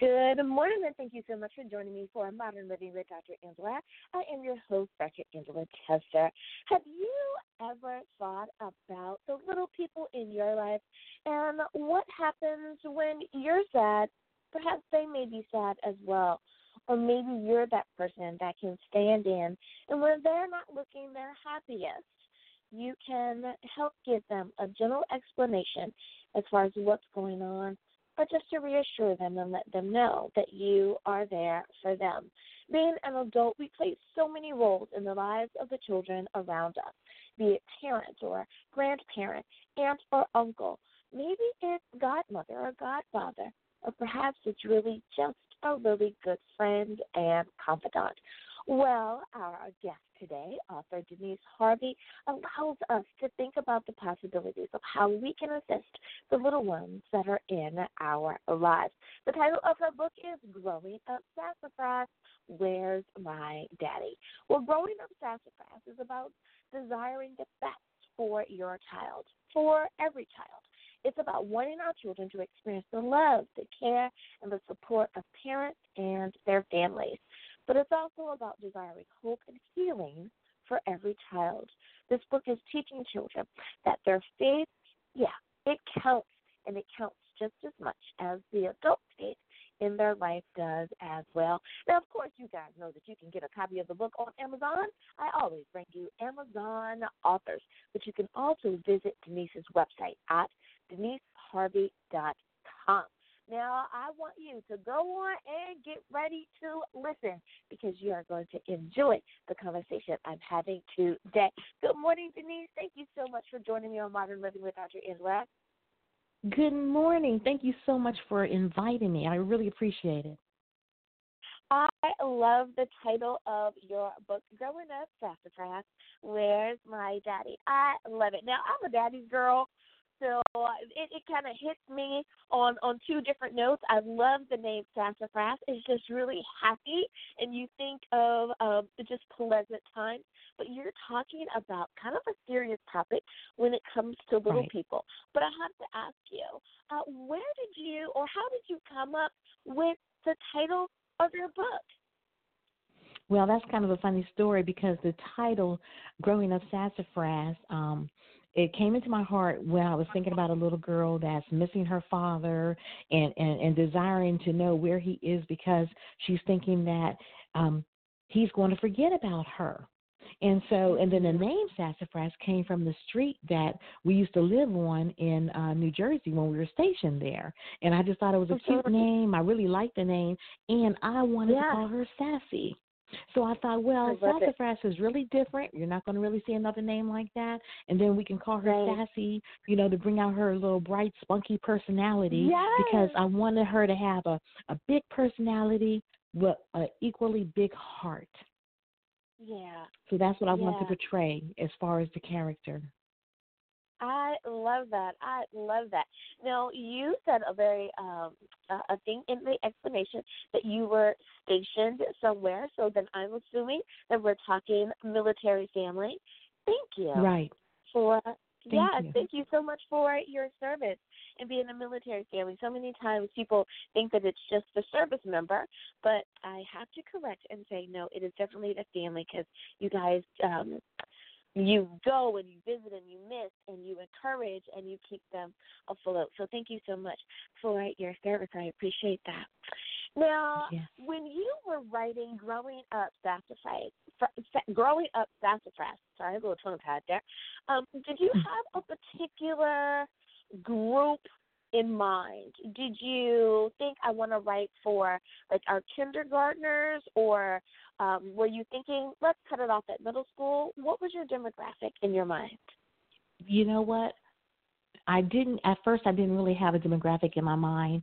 Good morning, and thank you so much for joining me for Modern Living with Dr. Angela. I am your host, Dr. Angela Tester. Have you ever thought about the little people in your life and what happens when you're sad? Perhaps they may be sad as well. Or maybe you're that person that can stand in, and when they're not looking their happiest, you can help give them a gentle explanation as far as what's going on but just to reassure them and let them know that you are there for them. Being an adult, we play so many roles in the lives of the children around us, be it parent or grandparent, aunt or uncle. Maybe it's godmother or godfather, or perhaps it's really just a really good friend and confidant. Well, our guest today, author Denise Harvey, allows us to think about the possibilities of how we can assist the little ones that are in our lives. The title of her book is Growing Up Sassafras Where's My Daddy? Well, Growing Up Sassafras is about desiring the best for your child, for every child. It's about wanting our children to experience the love, the care, and the support of parents and their families but it's also about desiring hope and healing for every child. This book is teaching children that their faith, yeah, it counts, and it counts just as much as the adult faith in their life does as well. Now, of course, you guys know that you can get a copy of the book on Amazon. I always bring you Amazon authors, but you can also visit Denise's website at deniseharvey.com. Now, I want you to go on and get ready to listen because you are going to enjoy the conversation I'm having today. Good morning, Denise. Thank you so much for joining me on Modern Living with Dr. Angela. Good morning. Thank you so much for inviting me. I really appreciate it. I love the title of your book, Growing Up Sassafras. Where's My Daddy? I love it. Now, I'm a daddy's girl so it, it kind of hits me on on two different notes. I love the name sassafras. It's just really happy, and you think of um, just pleasant times. But you're talking about kind of a serious topic when it comes to little right. people. But I have to ask you, uh, where did you, or how did you come up with the title of your book? Well, that's kind of a funny story because the title, Growing Up Sassafras, um, it came into my heart when I was thinking about a little girl that's missing her father and, and, and desiring to know where he is because she's thinking that um, he's going to forget about her. And so, and then the name Sassafras came from the street that we used to live on in uh, New Jersey when we were stationed there. And I just thought it was a cute name. I really liked the name, and I wanted yeah. to call her Sassy. So I thought, well, Sassafras is really different. You're not going to really see another name like that. And then we can call her right. Sassy, you know, to bring out her little bright, spunky personality. Yes. Because I wanted her to have a, a big personality, but an equally big heart. Yeah. So that's what I yeah. want to portray as far as the character. I love that. I love that. Now, you said a very um, a thing in the explanation that you were stationed somewhere. So then I'm assuming that we're talking military family. Thank you. Right. For thank yeah, you. thank you so much for your service and being a military family. So many times people think that it's just the service member, but I have to correct and say no, it is definitely the family because you guys um you go and you visit and you miss and you encourage and you keep them afloat. So thank you so much for your service. I appreciate that. Now, yes. when you were writing "Growing Up Sassafras," "Growing Up Sassafras," sorry, a little tongue tied there. Um, did you have a particular group in mind? Did you think I want to write for like our kindergartners, or um, were you thinking let's cut it off at middle school? What was your demographic in your mind? You know what? I didn't at first. I didn't really have a demographic in my mind.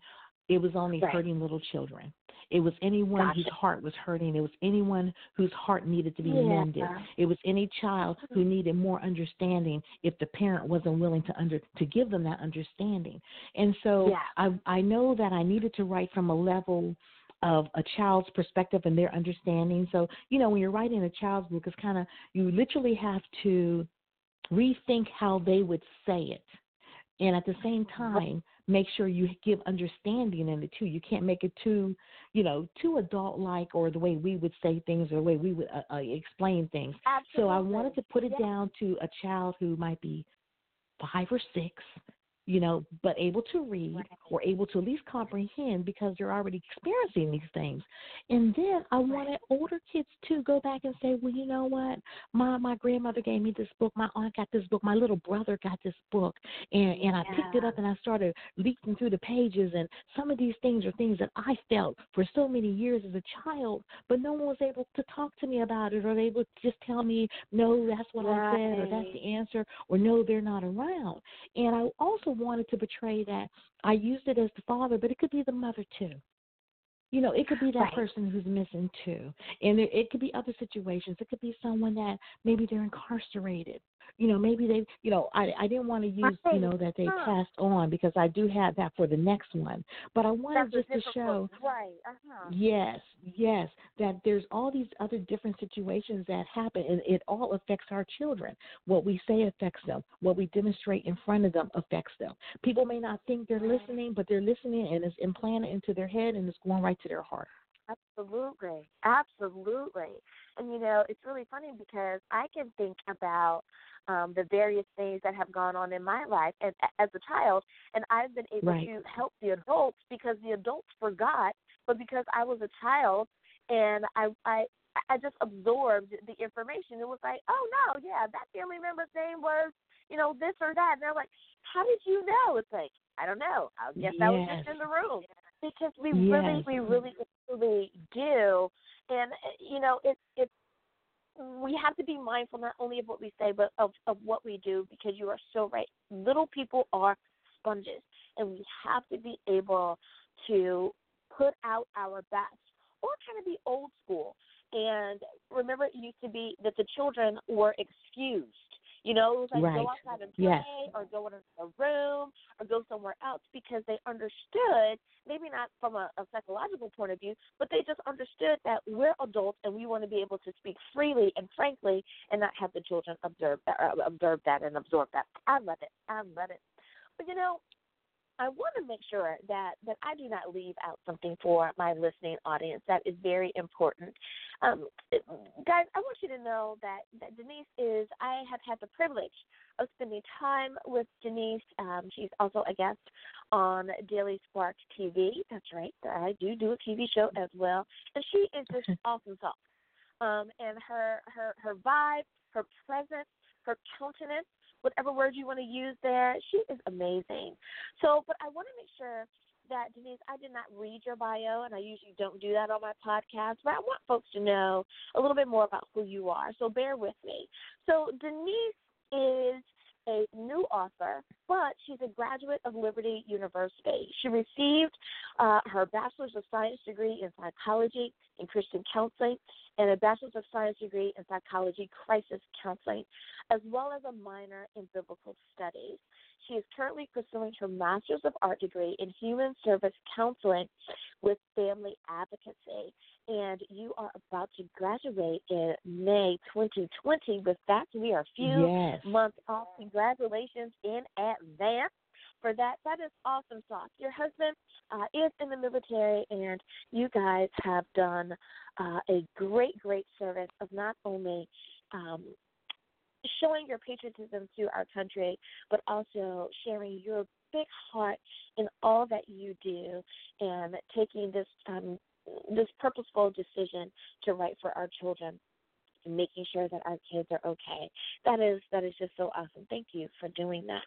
It was only right. hurting little children. It was anyone gotcha. whose heart was hurting. It was anyone whose heart needed to be yeah. mended. It was any child who Mm-hmm. needed more understanding if the parent wasn't willing to under to give them that understanding. And so yeah. I I know that I needed to write from a level of a child's perspective and their understanding. So, you know, when you're writing a child's book, it's kind of, you literally have to rethink how they would say it and at the same time make sure you give understanding in it too you can't make it too you know too adult like or the way we would say things or the way we would uh, uh, explain things Absolutely. so i wanted to put it down to a child who might be five or six you know, but able to read or able to at least comprehend because they're already experiencing these things. And then I wanted older kids to go back and say, well, you know what, my my grandmother gave me this book, my aunt got this book, my little brother got this book, and and I yeah. picked it up and I started leafing through the pages, and some of these things are things that I felt for so many years as a child, but no one was able to talk to me about it, or they would just tell me, no, that's what right. I said, or that's the answer, or no, they're not around. And I also wanted to portray that I used it as the father, but it could be the mother too. You know, it could be that right. person who's missing too. And it, it could be other situations. It could be someone that maybe they're incarcerated you know, maybe they, you know, I I didn't want to use, you know, that they passed on because I do have that for the next one. But I wanted That's just to show, right? Uh-huh. yes, yes, that there's all these other different situations that happen, and it all affects our children. What we say affects them. What we demonstrate in front of them affects them. People may not think they're listening, but they're listening, and it's implanted into their head, and it's going right to their heart. Absolutely. Absolutely. And you know, it's really funny because I can think about um the various things that have gone on in my life and as a child and I've been able right. to help the adults because the adults forgot, but because I was a child and I I I just absorbed the information. It was like, oh no, yeah, that family member's name was, you know, this or that. And they're like, how did you know? It's like, I don't know. I guess yes. I was just in the room because we yes. really, we really, really do. And uh, you know, it's it's we have to be mindful not only of what we say but of of what we do because you are so right. Little people are sponges, and we have to be able to put out our best or kind of be old school. And remember, it used to be that the children were excused. You know, it was like right. go outside and play, yes. or go in a room, or go somewhere else because they understood, maybe not from a, a psychological point of view, but they just understood that we're adults and we want to be able to speak freely and frankly, and not have the children observe that, uh, observe that and absorb that. I love it. I love it. But you know, I want to make sure that that I do not leave out something for my listening audience that is very important. Um, guys, I want you to know that, that Denise is. I have had the privilege of spending time with Denise. Um, she's also a guest on Daily Spark TV. That's right, I do do a TV show as well, and she is just awesome sauce. Um, and her her her vibe, her presence, her countenance whatever word you want to use there. She is amazing. So, but I want to make sure that Denise, I did not read your bio, and I usually don't do that on my podcast, but I want folks to know a little bit more about who you are. So bear with me. So Denise is a new author, but she's a graduate of Liberty University. She received uh, her Bachelor's of Science degree in psychology and Christian counseling and a Bachelor's of Science degree in psychology crisis counseling, as well as a minor in biblical studies. She is currently pursuing her Master's of Art degree in Human Service Counseling with Family Advocacy. And you are about to graduate in May 2020. With that, we are a few yes. months off. Congratulations in advance for that. That is awesome sauce. Your husband uh, is in the military, and you guys have done uh, a great, great service of not only um, showing your patriotism to our country, but also sharing your big heart in all that you do and taking this um, this purposeful decision to write for our children and making sure that our kids are okay. That is that is just so awesome. Thank you for doing that.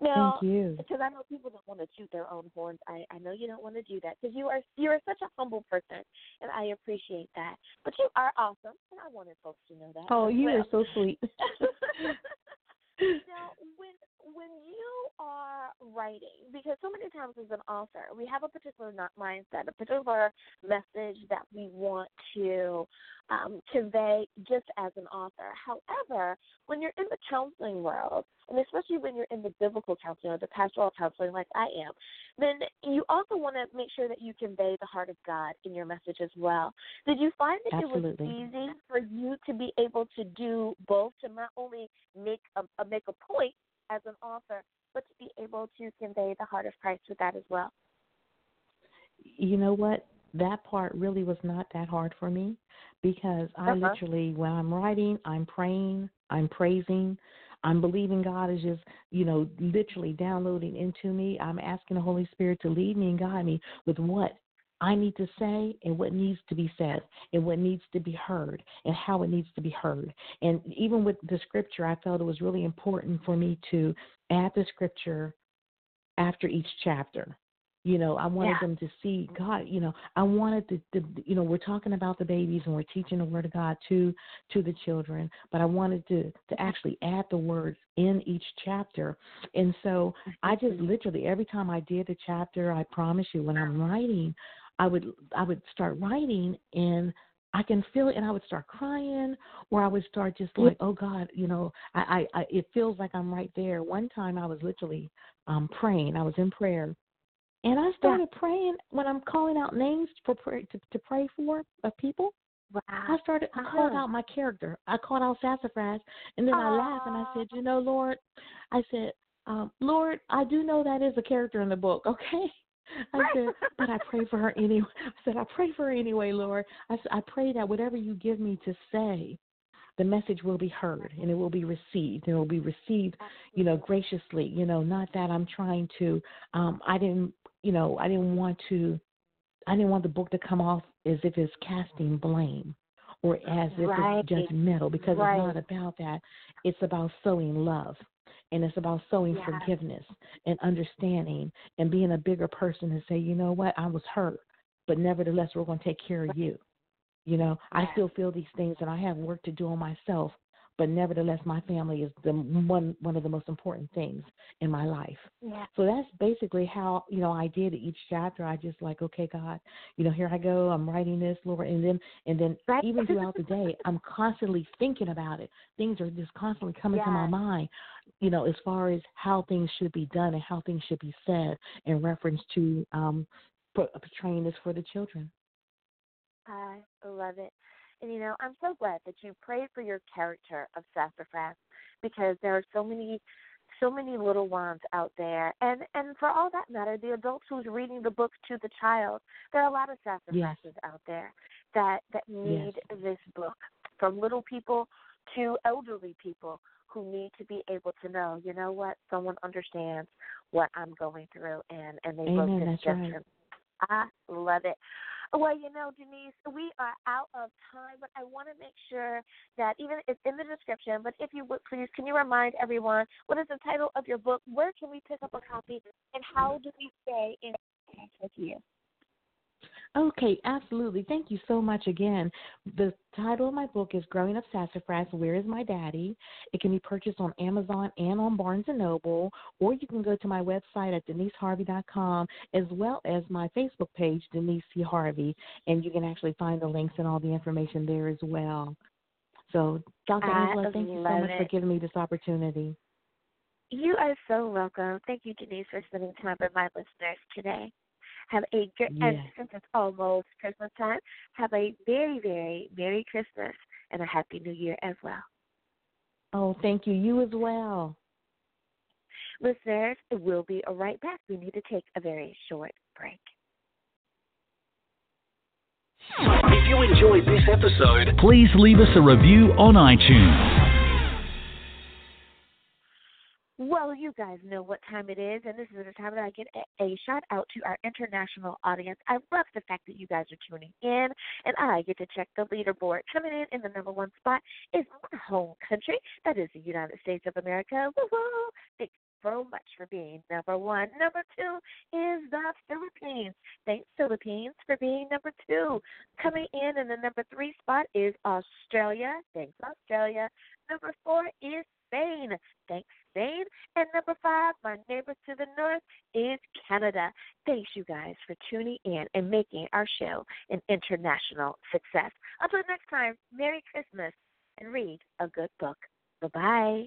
Now, Thank you. because I know people don't want to toot their own horns. I, I know you don't want to do that because you are you are such a humble person, and I appreciate that. But you are awesome, and I wanted folks to know that. Oh, you well. are so sweet. now, when when you are writing, because so many times as an author, we have a particular mindset, a particular message that we want to um, convey just as an author. However, when you're in the counseling world, and especially when you're in the biblical counseling or the pastoral counseling like I am, then you also want to make sure that you convey the heart of God in your message as well. Did you find that Absolutely. it was easy for you to be able to do both, to not only make a, a make a point as an author, but to be able to convey the heart of Christ with that as well. You know what? That part really was not that hard for me because I uh-huh. literally, when I'm writing, I'm praying, I'm praising, I'm believing God is just, you know, literally downloading into me. I'm asking the Holy Spirit to lead me and guide me with what I need to say and what needs to be said and what needs to be heard and how it needs to be heard. And even with the scripture, I felt it was really important for me to add the scripture after each chapter you know, I wanted yeah. them to see God. You know, I wanted to, to, you know, we're talking about the babies and we're teaching the Word of God to to the children, but I wanted to to actually add the words in each chapter. And so I just literally every time I did a chapter, I promise you, when I'm writing, I would I would start writing and I can feel it, and I would start crying, or I would start just like, oh God, you know, I, I, I it feels like I'm right there. One time I was literally um praying. I was in prayer, and I started yeah. praying when I'm calling out names for pray, to, to pray for of people. Wow. I started. I called uh-huh. out my character. I called out Sassafras, and then I laughed and I said, "You know, Lord," I said, um, "Lord, I do know that is a character in the book, okay." I said, but I pray for her anyway. I said, I pray for her anyway, Lord. I said, I pray that whatever you give me to say, the message will be heard and it will be received and it will be received, you know, graciously. You know, not that I'm trying to. Um, I didn't you know, I didn't want to, I didn't want the book to come off as if it's casting blame or as if right. it's judgmental because right. it's not about that. It's about sowing love and it's about sowing yeah. forgiveness and understanding and being a bigger person and say, you know what, I was hurt, but nevertheless, we're going to take care of you. You know. I still feel these things and I have work to do on myself, but nevertheless my family is the one one of the most important things in my life yeah. so that's basically how you know i did each chapter i just like okay god you know here i go i'm writing this lord and then and then right. even throughout the day i'm constantly thinking about it things are just constantly coming yeah. to my mind you know as far as how things should be done and how things should be said in reference to um portraying this for the children i love it and you know, I'm so glad that you prayed for your character of sassafras because there are so many so many little ones out there and and for all that matter the adults who's reading the book to the child there are a lot of sassafrasses yes. out there that that need yes. this book from little people to elderly people who need to be able to know you know what someone understands what i'm going through and and they Amen, wrote this right. i love it well, you know, Denise, we are out of time, but I want to make sure that even it's in the description, but if you would please, can you remind everyone what is the title of your book? Where can we pick up a copy? And how do we stay in contact with you? Okay, absolutely. Thank you so much again. The title of my book is Growing Up Sassafras, Where is My Daddy? It can be purchased on Amazon and on Barnes & Noble, or you can go to my website at deniseharvey.com as well as my Facebook page, Denise C. Harvey, and you can actually find the links and all the information there as well. So, Dr. Angela, thank you so much it. for giving me this opportunity. You are so welcome. Thank you, Denise, for spending time with my listeners today. Have a good, yes. and since it's almost Christmas time, have a very, very Merry Christmas and a Happy New Year as well. Oh, thank you. You as well. Listeners, we'll be right back. We need to take a very short break. If you enjoyed this episode, please leave us a review on iTunes. Well, you guys know what time it is, and this is the time that I get a, a shout out to our international audience. I love the fact that you guys are tuning in, and I get to check the leaderboard. Coming in in the number one spot is my home country, that is the United States of America. Woo-hoo! Thanks so much for being number one. Number two is the Philippines. Thanks, Philippines, for being number two. Coming in in the number three spot is Australia. Thanks, Australia. Number four is Spain. Thanks, Spain. And number five, my neighbor to the north is Canada. Thanks, you guys, for tuning in and making our show an international success. Until next time, Merry Christmas and read a good book. Bye bye.